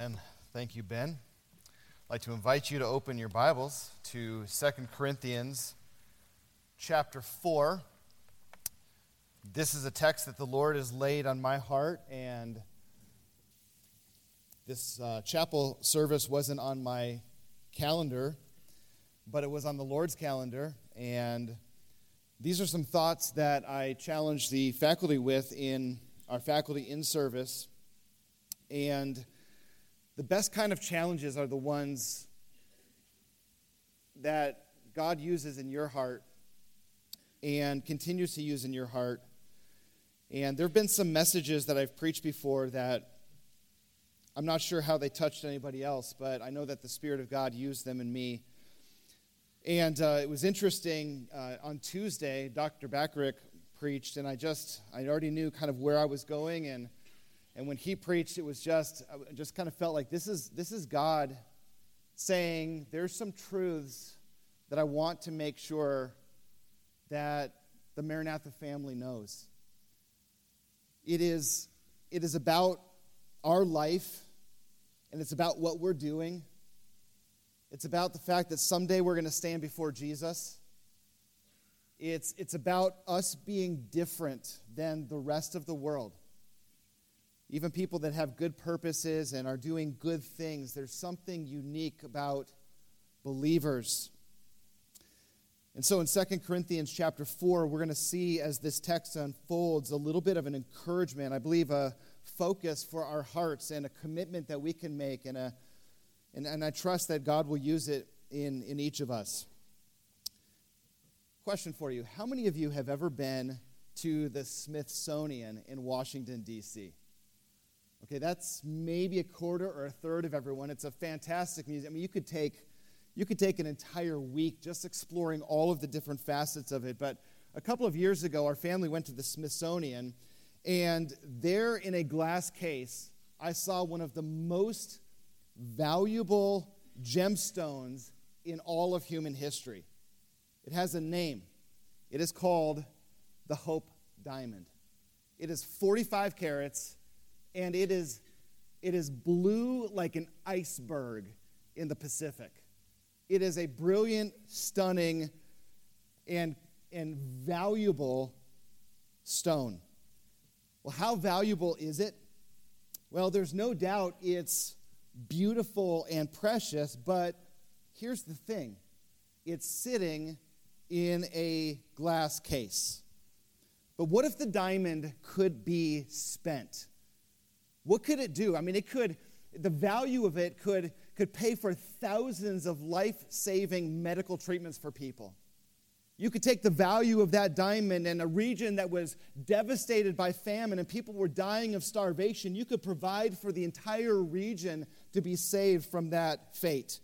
Amen. Thank you, Ben. I'd like to invite you to open your Bibles to 2 Corinthians chapter 4. This is a text that the Lord has laid on my heart, and this uh, chapel service wasn't on my calendar, but it was on the Lord's calendar. And these are some thoughts that I challenged the faculty with in our faculty in service. And the best kind of challenges are the ones that God uses in your heart and continues to use in your heart. And there have been some messages that I've preached before that I'm not sure how they touched anybody else, but I know that the Spirit of God used them in me. And uh, it was interesting. Uh, on Tuesday, Dr. Backrick preached, and I just, I already knew kind of where I was going and and when he preached, it was just, uh, I just kind of felt like this is, this is God saying, there's some truths that I want to make sure that the Maranatha family knows. It is, it is about our life, and it's about what we're doing. It's about the fact that someday we're going to stand before Jesus. It's, it's about us being different than the rest of the world even people that have good purposes and are doing good things, there's something unique about believers. And so in 2 Corinthians chapter 4, we're going to see as this text unfolds a little bit of an encouragement, I believe a focus for our hearts and a commitment that we can make, and, a, and, and I trust that God will use it in, in each of us. Question for you How many of you have ever been to the Smithsonian in Washington, D.C.? Okay, that's maybe a quarter or a third of everyone. It's a fantastic museum. I mean, you could take you could take an entire week just exploring all of the different facets of it. But a couple of years ago, our family went to the Smithsonian, and there in a glass case, I saw one of the most valuable gemstones in all of human history. It has a name. It is called the Hope Diamond. It is 45 carats and it is, it is blue like an iceberg in the Pacific. It is a brilliant, stunning, and, and valuable stone. Well, how valuable is it? Well, there's no doubt it's beautiful and precious, but here's the thing it's sitting in a glass case. But what if the diamond could be spent? What could it do? I mean, it could, the value of it could, could pay for thousands of life saving medical treatments for people. You could take the value of that diamond in a region that was devastated by famine and people were dying of starvation. You could provide for the entire region to be saved from that fate.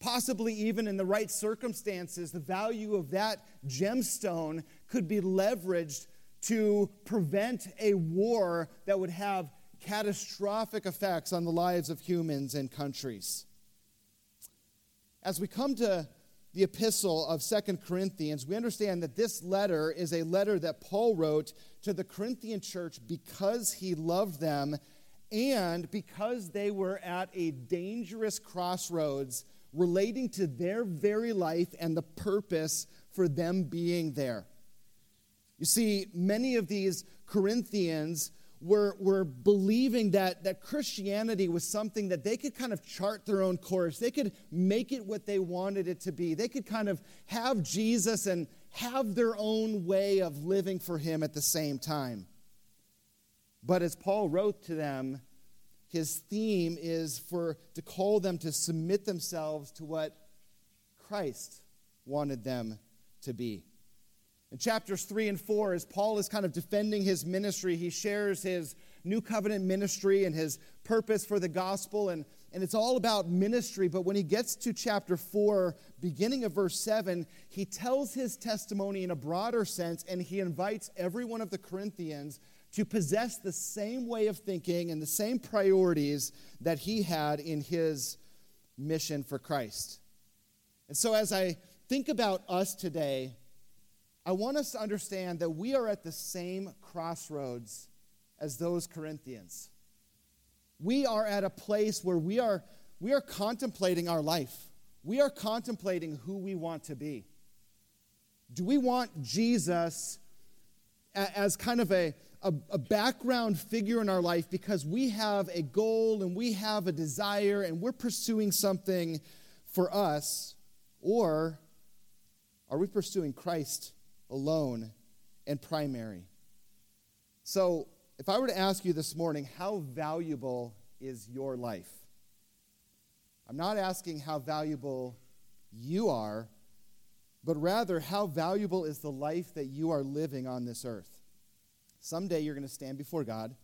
Possibly, even in the right circumstances, the value of that gemstone could be leveraged to prevent a war that would have catastrophic effects on the lives of humans and countries. As we come to the epistle of Second Corinthians, we understand that this letter is a letter that Paul wrote to the Corinthian church because he loved them and because they were at a dangerous crossroads relating to their very life and the purpose for them being there. You see, many of these Corinthians were, were believing that, that Christianity was something that they could kind of chart their own course. They could make it what they wanted it to be. They could kind of have Jesus and have their own way of living for Him at the same time. But as Paul wrote to them, his theme is for to call them to submit themselves to what Christ wanted them to be. In chapters 3 and 4, as Paul is kind of defending his ministry, he shares his new covenant ministry and his purpose for the gospel, and, and it's all about ministry. But when he gets to chapter 4, beginning of verse 7, he tells his testimony in a broader sense, and he invites every one of the Corinthians to possess the same way of thinking and the same priorities that he had in his mission for Christ. And so, as I think about us today, I want us to understand that we are at the same crossroads as those Corinthians. we are at a place where we are, we are contemplating our life. We are contemplating who we want to be. Do we want Jesus as kind of a, a, a, background figure in our life because we have a goal and we have a desire and we're pursuing something for us? Or are we pursuing Christ alone and primary? So, if I were to ask you this morning, how valuable is your life? I'm not asking how valuable you are, but rather how valuable is the life that you are living on this earth. Someday you're going to stand before God,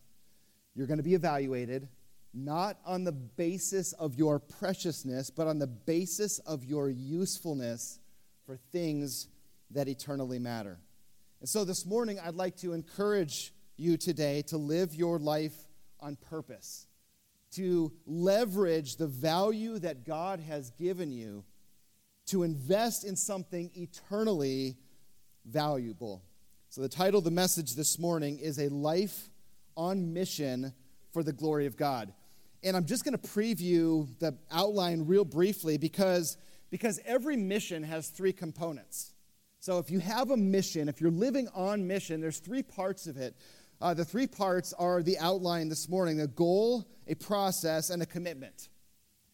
you're going to be evaluated, not on the basis of your preciousness, but on the basis of your usefulness for things that eternally matter. And so this morning, I'd like to encourage you today to live your life on purpose, to leverage the value that God has given you to invest in something eternally valuable. So, the title of the message this morning is A Life on Mission for the Glory of God. And I'm just going to preview the outline real briefly because, because every mission has three components. So, if you have a mission, if you're living on mission, there's three parts of it. Uh, the three parts are the outline this morning a goal, a process, and a commitment.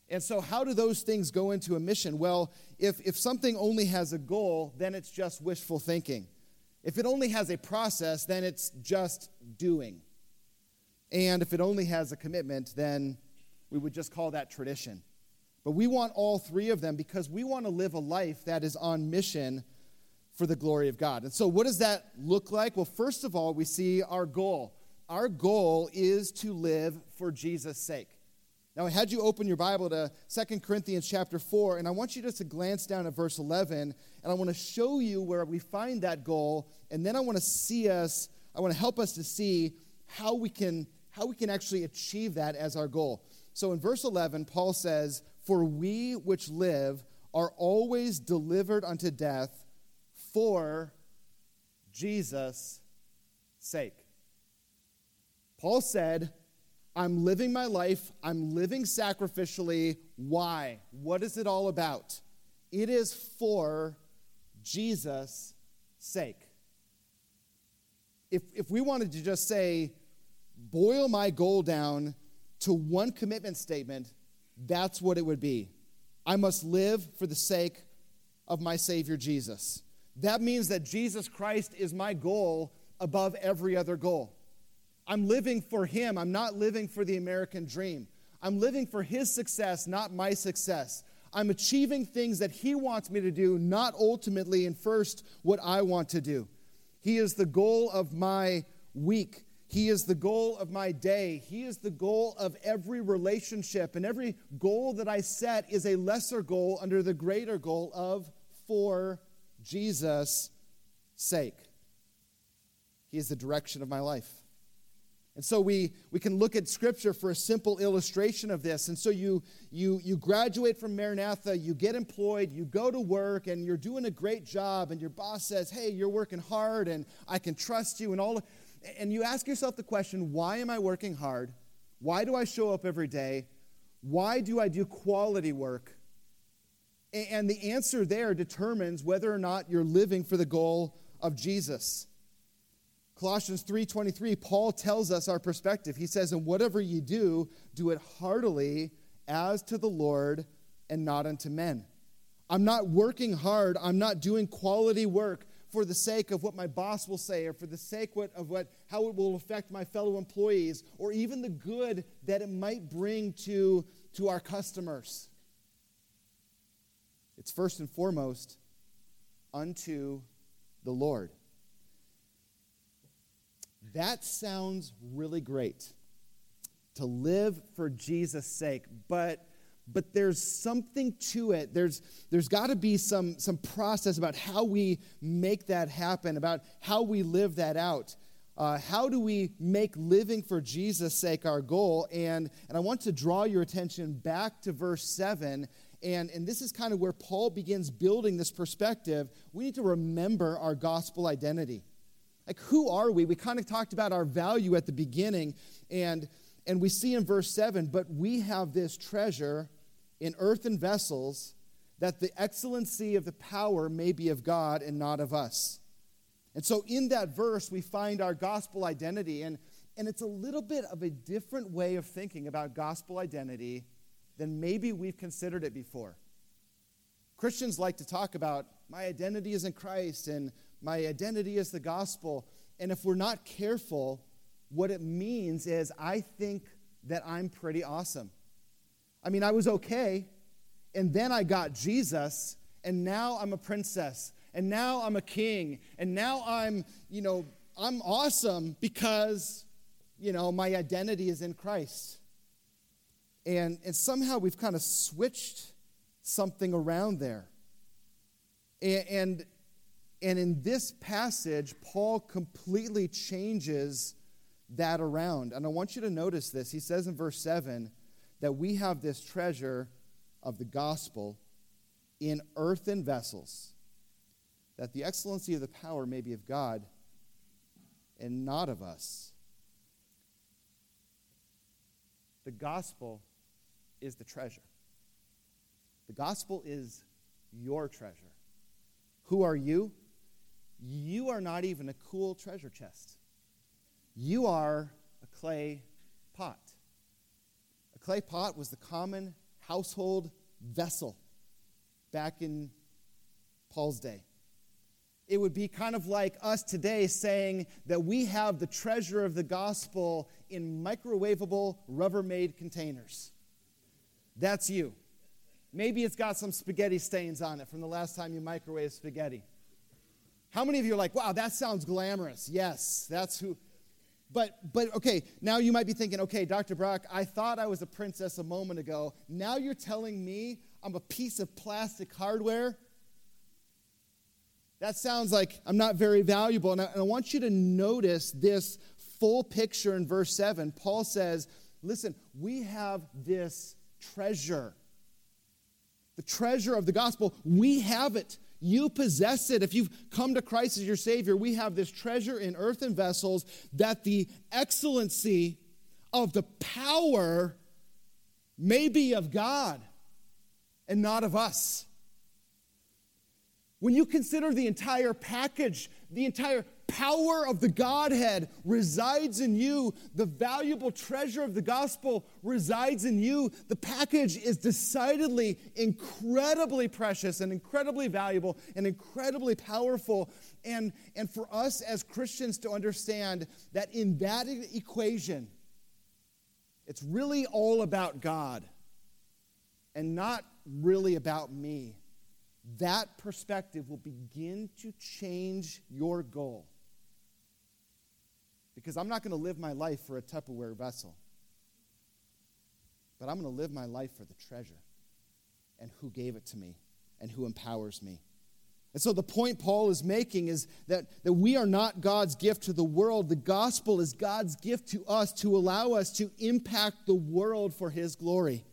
And so, how do those things go into a mission? Well, if, if something only has a goal, then it's just wishful thinking. If it only has a process, then it's just doing. And if it only has a commitment, then we would just call that tradition. But we want all three of them because we want to live a life that is on mission for the glory of God. And so, what does that look like? Well, first of all, we see our goal. Our goal is to live for Jesus' sake. Now, I had you open your Bible to 2 Corinthians chapter 4, and I want you just to glance down at verse 11, and I want to show you where we find that goal, and then I want to see us, I want to help us to see how we can how we can actually achieve that as our goal. So in verse 11, Paul says, "For we which live are always delivered unto death for Jesus' sake." Paul said, I'm living my life, I'm living sacrificially. Why? What is it all about? It is for Jesus' sake. If, if we wanted to just say, boil my goal down to one commitment statement, that's what it would be. I must live for the sake of my Savior Jesus. That means that Jesus Christ is my goal above every other goal. I'm living for Him. I'm not living for the American dream. I'm living for His success, not my success. I'm achieving things that He wants me to do, not ultimately and first what I want to do. He is the goal of my week. He is the goal of my day. He is the goal of every relationship. And every goal that I set is a lesser goal under the greater goal of for Jesus' sake. He is the direction of my life. And so we, we can look at scripture for a simple illustration of this. And so you, you, you graduate from Maranatha, you get employed, you go to work, and you're doing a great job, and your boss says, Hey, you're working hard, and I can trust you, and all. And you ask yourself the question, Why am I working hard? Why do I show up every day? Why do I do quality work? And the answer there determines whether or not you're living for the goal of Jesus. Colossians 3:23, Paul tells us our perspective. He says, "And whatever you do, do it heartily as to the Lord and not unto men." I'm not working hard, I'm not doing quality work for the sake of what my boss will say or for the sake of what how it will affect my fellow employees or even the good that it might bring to to our customers. It's first and foremost unto the Lord. That sounds really great to live for Jesus' sake, but but there's something to it. There's, there's got to be some, some process about how we make that happen, about how we live that out. Uh, how do we make living for Jesus' sake our goal? And, and I want to draw your attention back to verse 7. And, and this is kind of where Paul begins building this perspective. We need to remember our gospel identity. Like, who are we? We kind of talked about our value at the beginning, and And we see in verse 7 but we have this treasure in earthen vessels, that the excellency of the power may be of God and not of us. And so in that verse, we find our gospel identity. And, and it's a little bit of a different way of thinking about gospel identity than maybe we've considered it before. Christians like to talk about my identity is in Christ and my identity is the gospel. And if we're not careful, what it means is I think that I'm pretty awesome. I mean, I was okay, and then I got Jesus, and now I'm a princess, and now I'm a king, and now I'm, you know, I'm awesome because, you know, my identity is in Christ. And, and somehow we've kind of switched something around there. And, and, and in this passage, Paul completely changes that around. And I want you to notice this. He says in verse 7 that we have this treasure of the gospel in earthen vessels, that the excellency of the power may be of God and not of us. The gospel is the treasure. The gospel is your treasure. Who are you? You are not even a cool treasure chest. You are a clay pot A clay pot was the common household vessel back in Paul's day. It would be kind of like us today saying that we have the treasure of the gospel in microwavable Rubbermaid containers. That's you. Maybe it's got some spaghetti stains on it from the last time you microwaved spaghetti. How many of you are like, wow, that sounds glamorous? Yes, that's who. But, but okay, now you might be thinking, okay, Dr. Brock, I thought I was a princess a moment ago. Now you're telling me I'm a piece of plastic hardware? That sounds like I'm not very valuable. And I, and I want you to notice this full picture in verse 7. Paul says, listen, we have this treasure. The treasure of the gospel, we have it. You possess it. If you've come to Christ as your Savior, we have this treasure in earthen vessels that the excellency of the power may be of God and not of us. When you consider the entire package, the entire power of the Godhead resides in you. The valuable treasure of the gospel resides in you. The package is decidedly incredibly precious and incredibly valuable and incredibly powerful. And, and for us as Christians to understand that in that equation, it's really all about God and not really about me. That perspective will begin to change your goal. Because I'm not going to live my life for a Tupperware vessel, but I'm going to live my life for the treasure and who gave it to me and who empowers me. And so the point Paul is making is that, that we are not God's gift to the world. The gospel is God's gift to us to allow us to impact the world for his glory.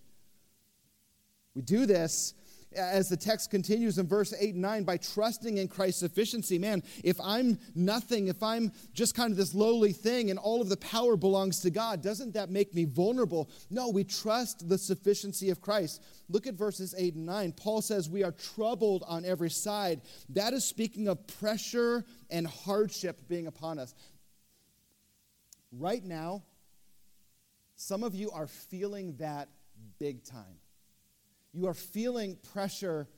We do this as the text continues in verse 8 and 9 by trusting in Christ's sufficiency. Man, if I'm nothing, if I'm just kind of this lowly thing and all of the power belongs to God, doesn't that make me vulnerable? No, we trust the sufficiency of Christ. Look at verses 8 and 9. Paul says, We are troubled on every side. That is speaking of pressure and hardship being upon us. Right now, some of you are feeling that big time you are feeling pressure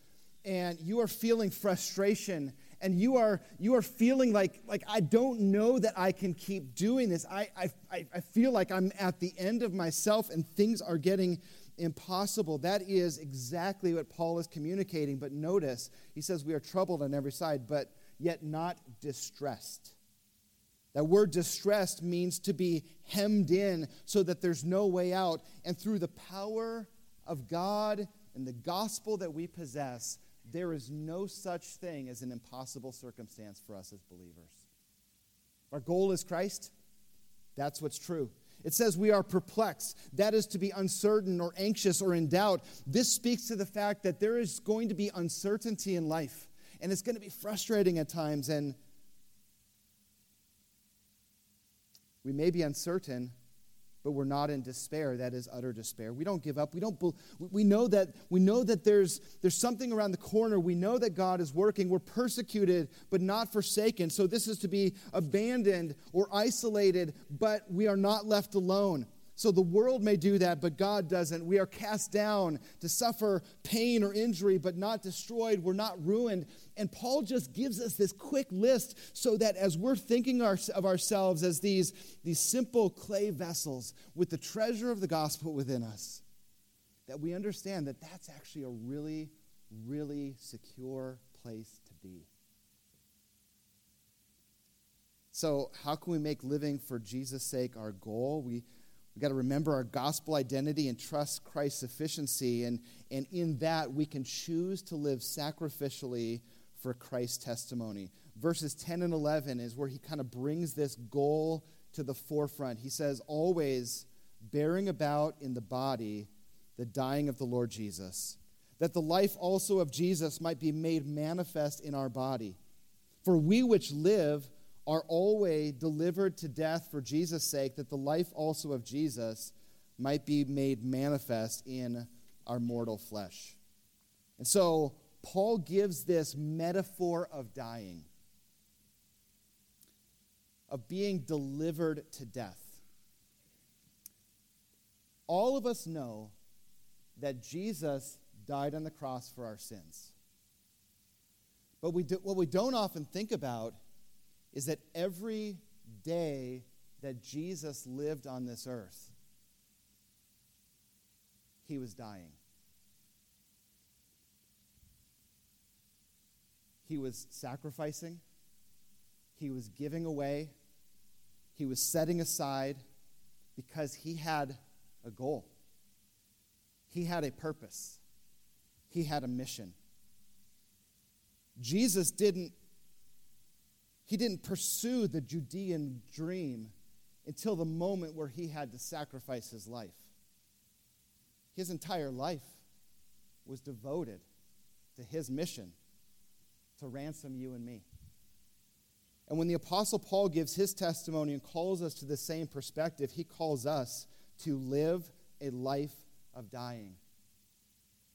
and you are feeling frustration and you are you are feeling like like i don't know that i can keep doing this. I i, I feel like i'm at the end of myself and things are getting impossible. That is exactly what paul is communicating. But notice he says we are troubled on every side but yet not distressed. That word distressed means to be hemmed in so that there's no way out. And through the power of god in the gospel that we possess, there is no such thing as an impossible circumstance for us as believers. Our goal is Christ. That's what's true. It says we are perplexed. That is to be uncertain or anxious or in doubt. This speaks to the fact that there is going to be uncertainty in life, and it's going to be frustrating at times. And we may be uncertain but we're not in despair. That is utter despair. We don't give up. We don't we know that we know that there's there's something around the corner. We know that god is working. We're persecuted but not forsaken. So this is to be abandoned or isolated but we are not left alone so the world may do that, but God doesn't. We are cast down to suffer pain or injury, but not destroyed. We're not ruined. And Paul just gives us this quick list so that as we're thinking of ourselves as these, these simple clay vessels with the treasure of the gospel within us, that we understand that that's actually a really, really secure place to be. So, how can we make living for Jesus' sake our goal? We We've got to remember our gospel identity and trust Christ's sufficiency. And, and in that, we can choose to live sacrificially for Christ's testimony. Verses 10 and 11 is where he kind of brings this goal to the forefront. He says, Always bearing about in the body the dying of the Lord Jesus, that the life also of Jesus might be made manifest in our body. For we which live, are always delivered to death for Jesus' sake, that the life also of Jesus might be made manifest in our mortal flesh. And so, Paul gives this metaphor of dying, of being delivered to death. All of us know that Jesus died on the cross for our sins. But we do, what we don't often think about is that every day that Jesus lived on this earth, he was dying. He was sacrificing, he was giving away, he was setting aside because he had a goal. He had a purpose. He had a mission. Jesus didn't he didn't pursue the Judean dream until the moment where he had to sacrifice his life. His entire life was devoted to his mission to ransom you and me. And when the Apostle Paul gives his testimony and calls us to the same perspective, he calls us to live a life of dying.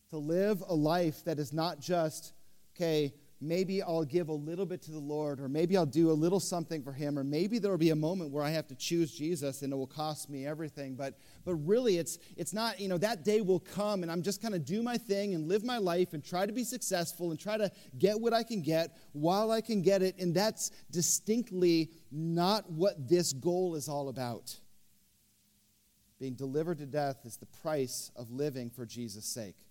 To live a life that is not just, okay, maybe I'll give a little bit to the Lord, or maybe I'll do a little something for Him, or maybe there will be a moment where I have to choose Jesus and it will cost me everything. But, but really, it's, it's not, you know, that day will come and I'm just kind of do my thing and live my life and try to be successful and try to get what I can get while I can get it. And that's distinctly not what this goal is all about. Being delivered to death is the price of living for Jesus' sake.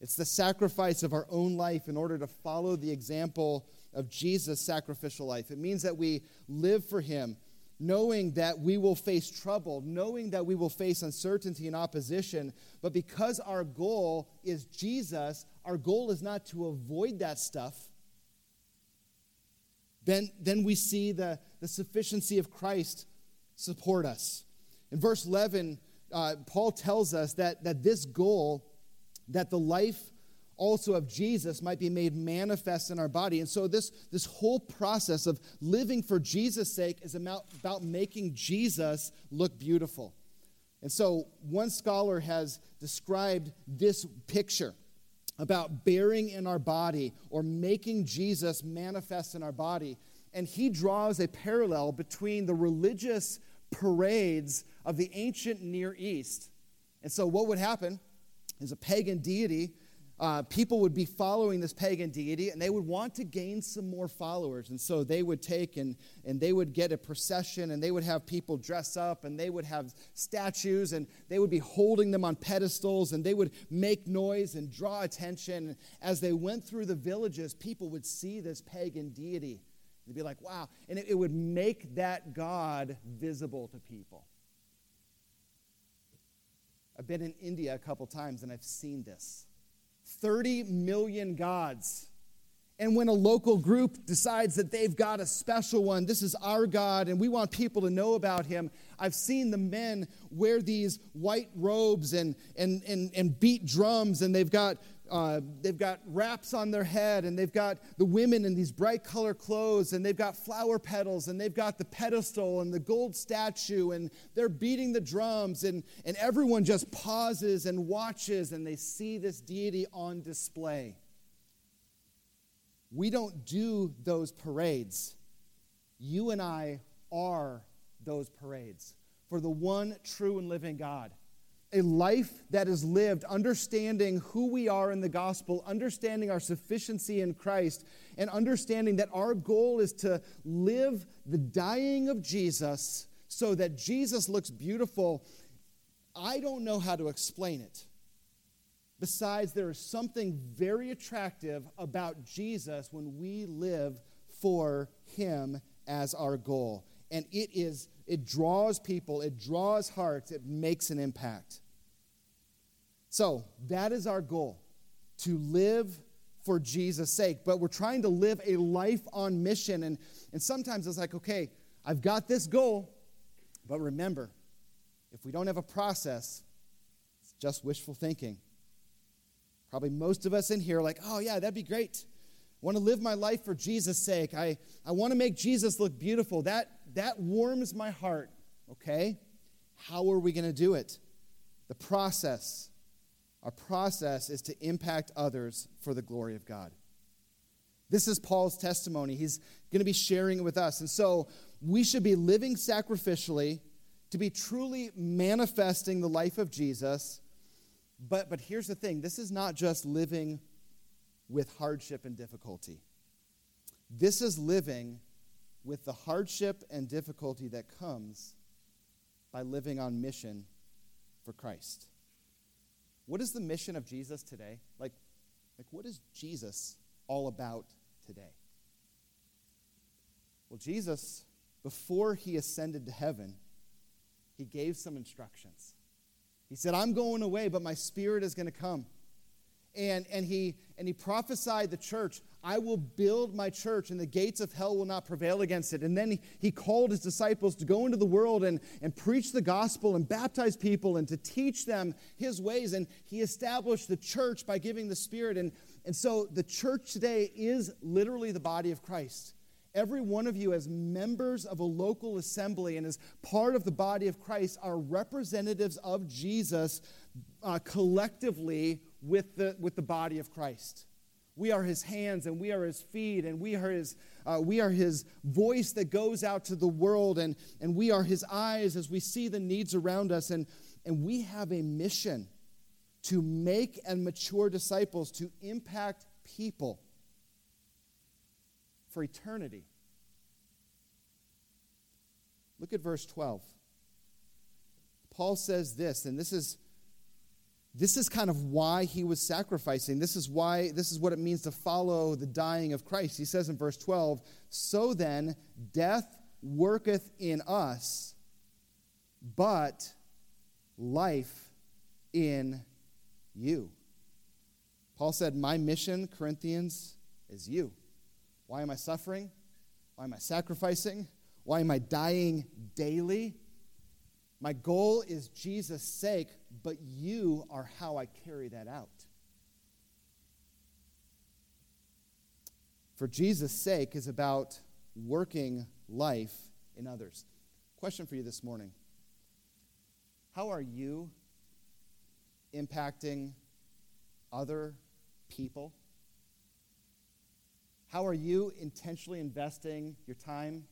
It's the sacrifice of our own life in order to follow the example of Jesus' sacrificial life. It means that we live for Him, knowing that we will face trouble, knowing that we will face uncertainty and opposition. But because our goal is Jesus, our goal is not to avoid that stuff. Then, then we see the, the sufficiency of Christ support us. In verse 11, uh, Paul tells us that, that this goal that the life also of Jesus might be made manifest in our body. And so, this, this whole process of living for Jesus' sake is about, about making Jesus look beautiful. And so, one scholar has described this picture about bearing in our body or making Jesus manifest in our body. And he draws a parallel between the religious parades of the ancient Near East. And so, what would happen? Is a pagan deity. Uh, people would be following this pagan deity and they would want to gain some more followers. And so they would take and, and they would get a procession and they would have people dress up and they would have statues and they would be holding them on pedestals and they would make noise and draw attention. As they went through the villages, people would see this pagan deity. They'd be like, wow. And it, it would make that God visible to people. I've been in India a couple times and I've seen this 30 million gods. And when a local group decides that they've got a special one, this is our God, and we want people to know about him, I've seen the men wear these white robes and, and, and, and beat drums, and they've got, uh, they've got wraps on their head, and they've got the women in these bright color clothes, and they've got flower petals, and they've got the pedestal and the gold statue, and they're beating the drums, and, and everyone just pauses and watches, and they see this deity on display. We don't do those parades. You and I are those parades for the one true and living God. A life that is lived understanding who we are in the gospel, understanding our sufficiency in Christ, and understanding that our goal is to live the dying of Jesus so that Jesus looks beautiful. I don't know how to explain it. Besides, there is something very attractive about Jesus when we live for Him as our goal. And it is, it draws people, it draws hearts, it makes an impact. So that is our goal to live for Jesus' sake. But we're trying to live a life on mission. And, and sometimes it's like, okay, I've got this goal, but remember, if we don't have a process, it's just wishful thinking. Probably most of us in here are like, oh, yeah, that'd be great. I want to live my life for Jesus' sake. I, I want to make Jesus look beautiful. That, that warms my heart, okay? How are we going to do it? The process. Our process is to impact others for the glory of God. This is Paul's testimony. He's going to be sharing it with us. And so we should be living sacrificially to be truly manifesting the life of Jesus but, but here's the thing this is not just living with hardship and difficulty. This is living with the hardship and difficulty that comes by living on mission for Christ. What is the mission of Jesus today? Like, like what is Jesus all about today? Well, Jesus, before he ascended to heaven, he gave some instructions. He said, I'm going away, but my spirit is going to come. And, and, he, and he prophesied the church, I will build my church, and the gates of hell will not prevail against it. And then he, he called his disciples to go into the world and, and preach the gospel and baptize people and to teach them his ways. And he established the church by giving the Spirit. And, and so the church today is literally the body of Christ every one of you, as members of a local assembly and as part of the body of Christ, are representatives of Jesus uh, collectively with the, with the body of Christ. We are his hands and we are his feet and we are his, uh, we are his voice that goes out to the world and, and we are his eyes as we see the needs around us. And, and we have a mission to make and mature disciples, to impact people for eternity. Look at verse 12. Paul says this, and this is this is kind of why he was sacrificing. This is why this is what it means to follow the dying of Christ. He says in verse 12, "So then death worketh in us, but life in you." Paul said, "My mission, Corinthians, is you." Why am I suffering? Why am I sacrificing? Why am I dying daily? My goal is Jesus' sake, but you are how I carry that out. For Jesus' sake is about working life in others. Question for you this morning How are you impacting other people? How are you intentionally investing your time,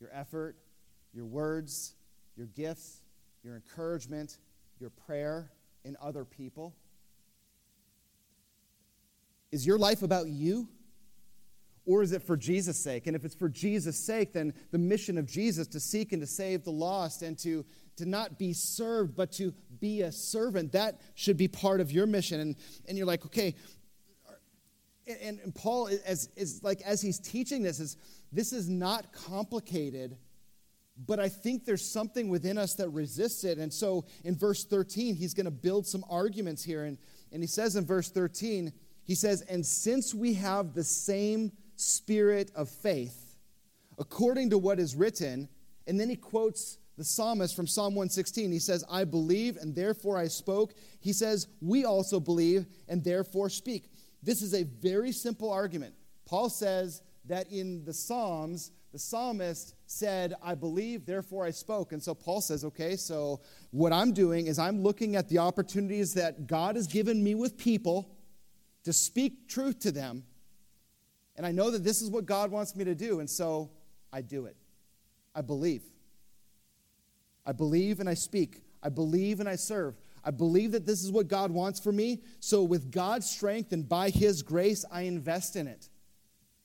your effort, your words, your gifts, your encouragement, your prayer in other people? Is your life about you? Or is it for Jesus' sake? And if it's for Jesus' sake, then the mission of Jesus to seek and to save the lost and to, to not be served, but to be a servant, that should be part of your mission. And, and you're like, okay, and, and Paul is, is like as he's teaching this is this is not complicated, but I think there's something within us that resists it. And so in verse 13, he's going to build some arguments here. And, and he says in verse 13, He says, And since we have the same spirit of faith, according to what is written, and then he quotes the psalmist from Psalm 116. He says, I believe and therefore I spoke. He says, We also believe and therefore speak. This is a very simple argument. Paul says that in the Psalms, the psalmist said, I believe, therefore I spoke. And so Paul says, okay, so what I'm doing is I'm looking at the opportunities that God has given me with people to speak truth to them. And I know that this is what God wants me to do. And so I do it. I believe. I believe and I speak. I believe and I serve. I believe that this is what God wants for me. So, with God's strength and by His grace, I invest in it.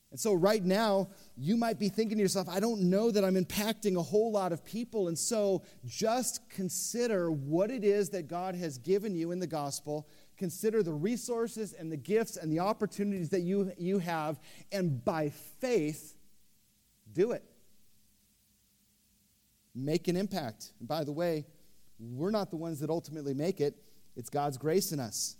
And so, right now, you might be thinking to yourself, I don't know that I'm impacting a whole lot of people. And so, just consider what it is that God has given you in the gospel. Consider the resources and the gifts and the opportunities that you, you have. And by faith, do it make an impact. And by the way, we're not the ones that ultimately make it, it's God's grace in us.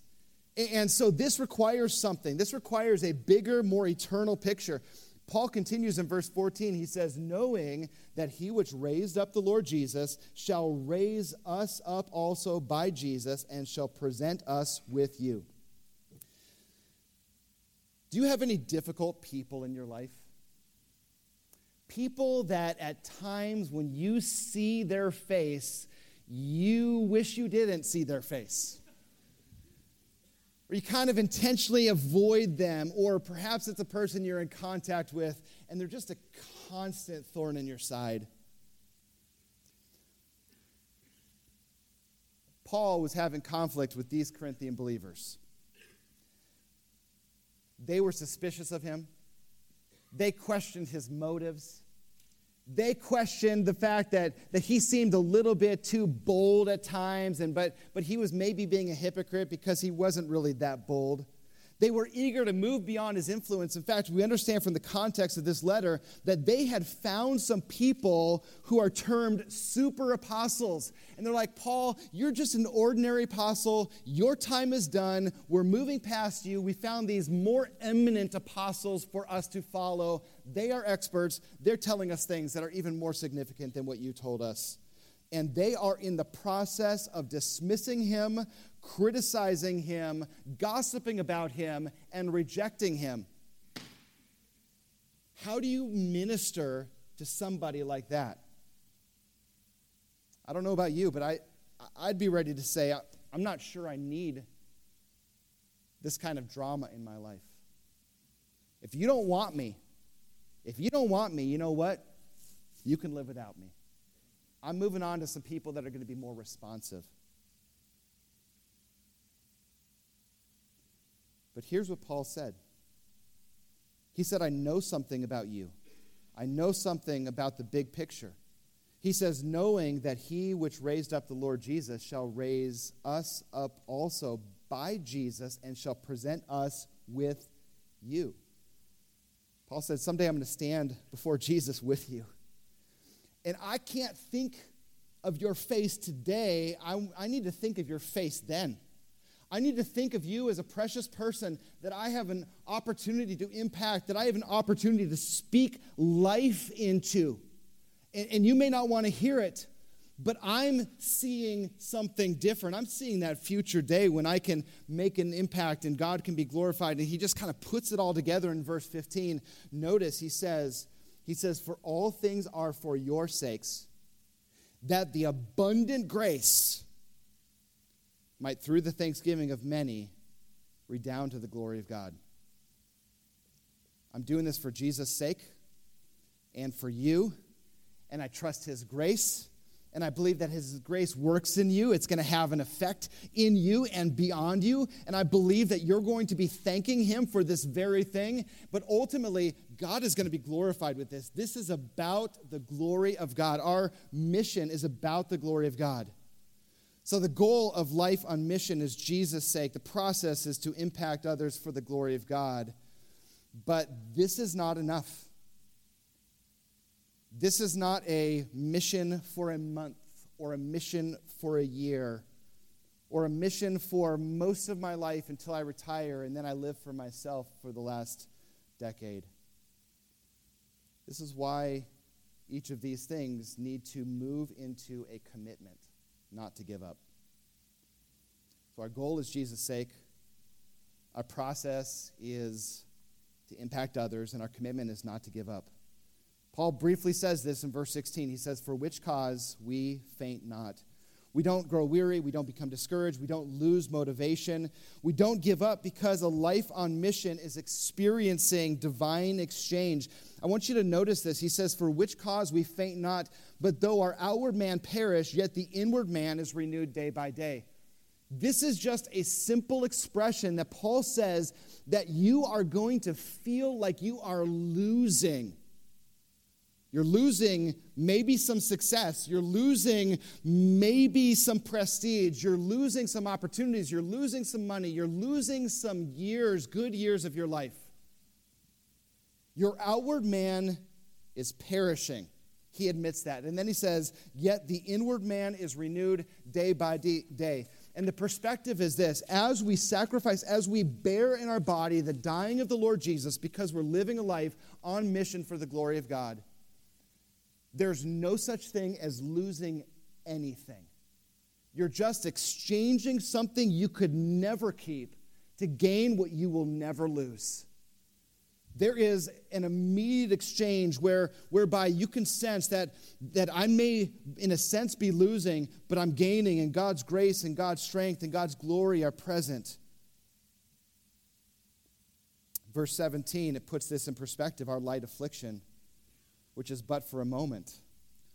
And so this requires something. This requires a bigger, more eternal picture. Paul continues in verse 14. He says, Knowing that he which raised up the Lord Jesus shall raise us up also by Jesus and shall present us with you. Do you have any difficult people in your life? people that at times when you see their face, you wish you didn't see their face. Or you kind of intentionally avoid them, or perhaps it's a person you're in contact with and they're just a constant thorn in your side. Paul was having conflict with these Corinthian believers. They were suspicious of him. They questioned his motives. They questioned the fact that, that he seemed a little bit too bold at times, and, but, but he was maybe being a hypocrite because he wasn't really that bold. They were eager to move beyond his influence. In fact, we understand from the context of this letter that they had found some people who are termed super apostles. And they're like, Paul, you're just an ordinary apostle. Your time is done. We're moving past you. We found these more eminent apostles for us to follow. They are experts. They're telling us things that are even more significant than what you told us and they are in the process of dismissing him, criticizing him, gossiping about him, and rejecting him. How do you minister to somebody like that? I don't know about you, but I, I'd be ready to say, I'm not sure I need this kind of drama in my life. If you don't want me, if you don't want me, you know what? You can live without me. I'm moving on to some people that are going to be more responsive. But here's what Paul said He said, I know something about you, I know something about the big picture. He says, knowing that he which raised up the Lord Jesus shall raise us up also by Jesus and shall present us with you. Paul said, Someday I'm going to stand before Jesus with you. And I can't think of your face today. I, I need to think of your face then. I need to think of you as a precious person that I have an opportunity to impact, that I have an opportunity to speak life into. And, and you may not want to hear it, but I'm seeing something different. I'm seeing that future day when I can make an impact and God can be glorified. And he just kind of puts it all together in verse 15. Notice he says, he says, For all things are for your sakes, that the abundant grace might, through the thanksgiving of many, redound to the glory of God. I'm doing this for Jesus' sake and for you, and I trust His grace. And I believe that His grace works in you. It's going to have an effect in you and beyond you. And I believe that you're going to be thanking Him for this very thing. But ultimately, God is going to be glorified with this. This is about the glory of God. Our mission is about the glory of God. So, the goal of life on mission is Jesus' sake. The process is to impact others for the glory of God. But this is not enough. This is not a mission for a month or a mission for a year or a mission for most of my life until I retire and then I live for myself for the last decade. This is why each of these things need to move into a commitment, not to give up. So, our goal is Jesus' sake. Our process is to impact others, and our commitment is not to give up. Paul briefly says this in verse 16. He says, For which cause we faint not. We don't grow weary. We don't become discouraged. We don't lose motivation. We don't give up because a life on mission is experiencing divine exchange. I want you to notice this. He says, For which cause we faint not, but though our outward man perish, yet the inward man is renewed day by day. This is just a simple expression that Paul says that you are going to feel like you are losing you're losing maybe some success. You're losing maybe some prestige. You're losing some opportunities. You're losing some money. You're losing some years, good years of your life. Your outward man is perishing. He admits that. And then he says, Yet the inward man is renewed day by day. And the perspective is this as we sacrifice, as we bear in our body the dying of the Lord Jesus because we're living a life on mission for the glory of God there's no such thing as losing anything. You're just exchanging something you could never keep to gain what you will never lose. There is an immediate exchange where, whereby you can sense that, that I may, in a sense, be losing, but I'm gaining, and God's grace and God's strength and God's glory are present. Verse 17, it puts this in perspective our light affliction which is but for a moment,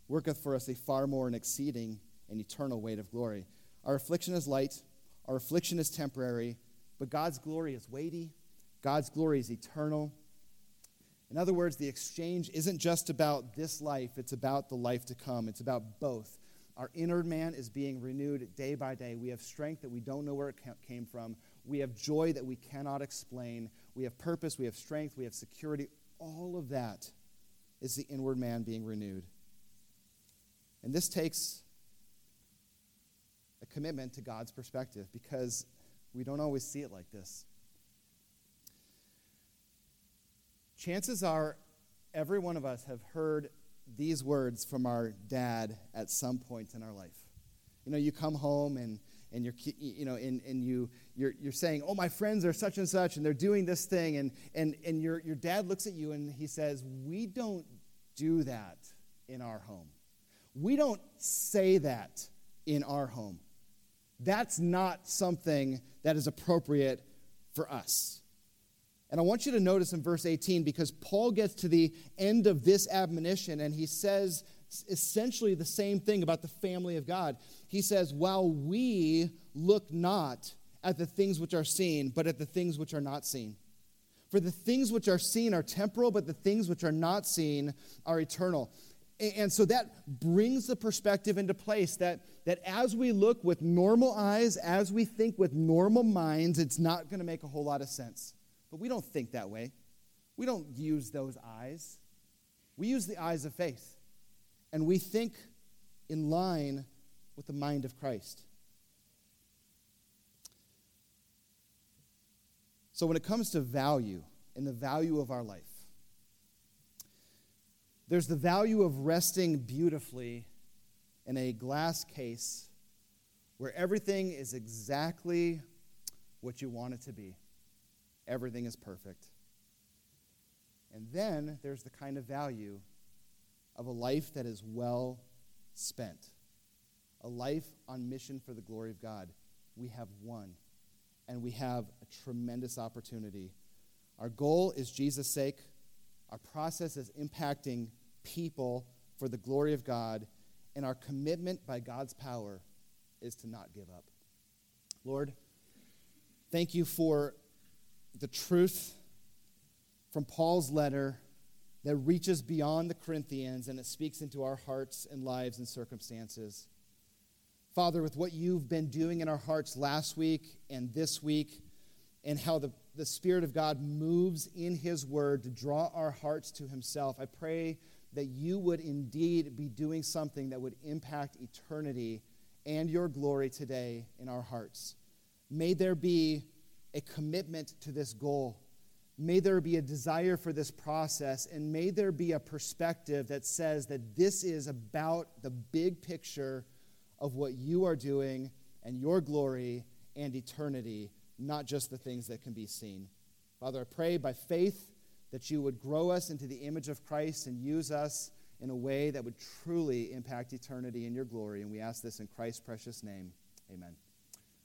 worketh for us a far more and exceeding and eternal weight of glory. Our affliction is light, our affliction is temporary, but God's glory is weighty, God's glory is eternal. In other words, the exchange isn't just about this life, it's about the life to come. It's about both. Our inner man is being renewed day by day. We have strength that we don't know where it came from. We have joy that we cannot explain. We have purpose, we have strength, we have security. All of that is the inward man being renewed. And this takes a commitment to God's perspective because we don't always see it like this. Chances are every one of us have heard these words from our dad at some point in our life. You know, you come home and and you're you know and, and you you're, you're saying oh my friends are such and such and they're doing this thing and and and your your dad looks at you and he says we don't do that in our home. We don't say that in our home. That's not something that is appropriate for us. And I want you to notice in verse 18 because Paul gets to the end of this admonition and he says essentially the same thing about the family of God. He says, While we look not at the things which are seen, but at the things which are not seen. For the things which are seen are temporal, but the things which are not seen are eternal. And so that brings the perspective into place that, that as we look with normal eyes, as we think with normal minds, it's not going to make a whole lot of sense. But we don't think that way. We don't use those eyes. We use the eyes of faith and we think in line with the mind of Christ. So, when it comes to value and the value of our life, there's the value of resting beautifully in a glass case where everything is exactly what you want it to be. Everything is perfect. And then there's the kind of value of a life that is well spent, a life on mission for the glory of God. We have won, and we have a tremendous opportunity. Our goal is Jesus' sake. Our process is impacting people for the glory of God, and our commitment by God's power is to not give up. Lord, thank you for the truth from Paul's letter that reaches beyond the Corinthians and it speaks into our hearts and lives and circumstances. Father, with what you've been doing in our hearts last week and this week, and how the, the Spirit of God moves in His Word to draw our hearts to Himself, I pray that you would indeed be doing something that would impact eternity and your glory today in our hearts. May there be a commitment to this goal. May there be a desire for this process, and may there be a perspective that says that this is about the big picture of what you are doing and your glory and eternity, not just the things that can be seen. Father, I pray by faith that you would grow us into the image of Christ and use us in a way that would truly impact eternity and your glory. And we ask this in Christ's precious name. Amen.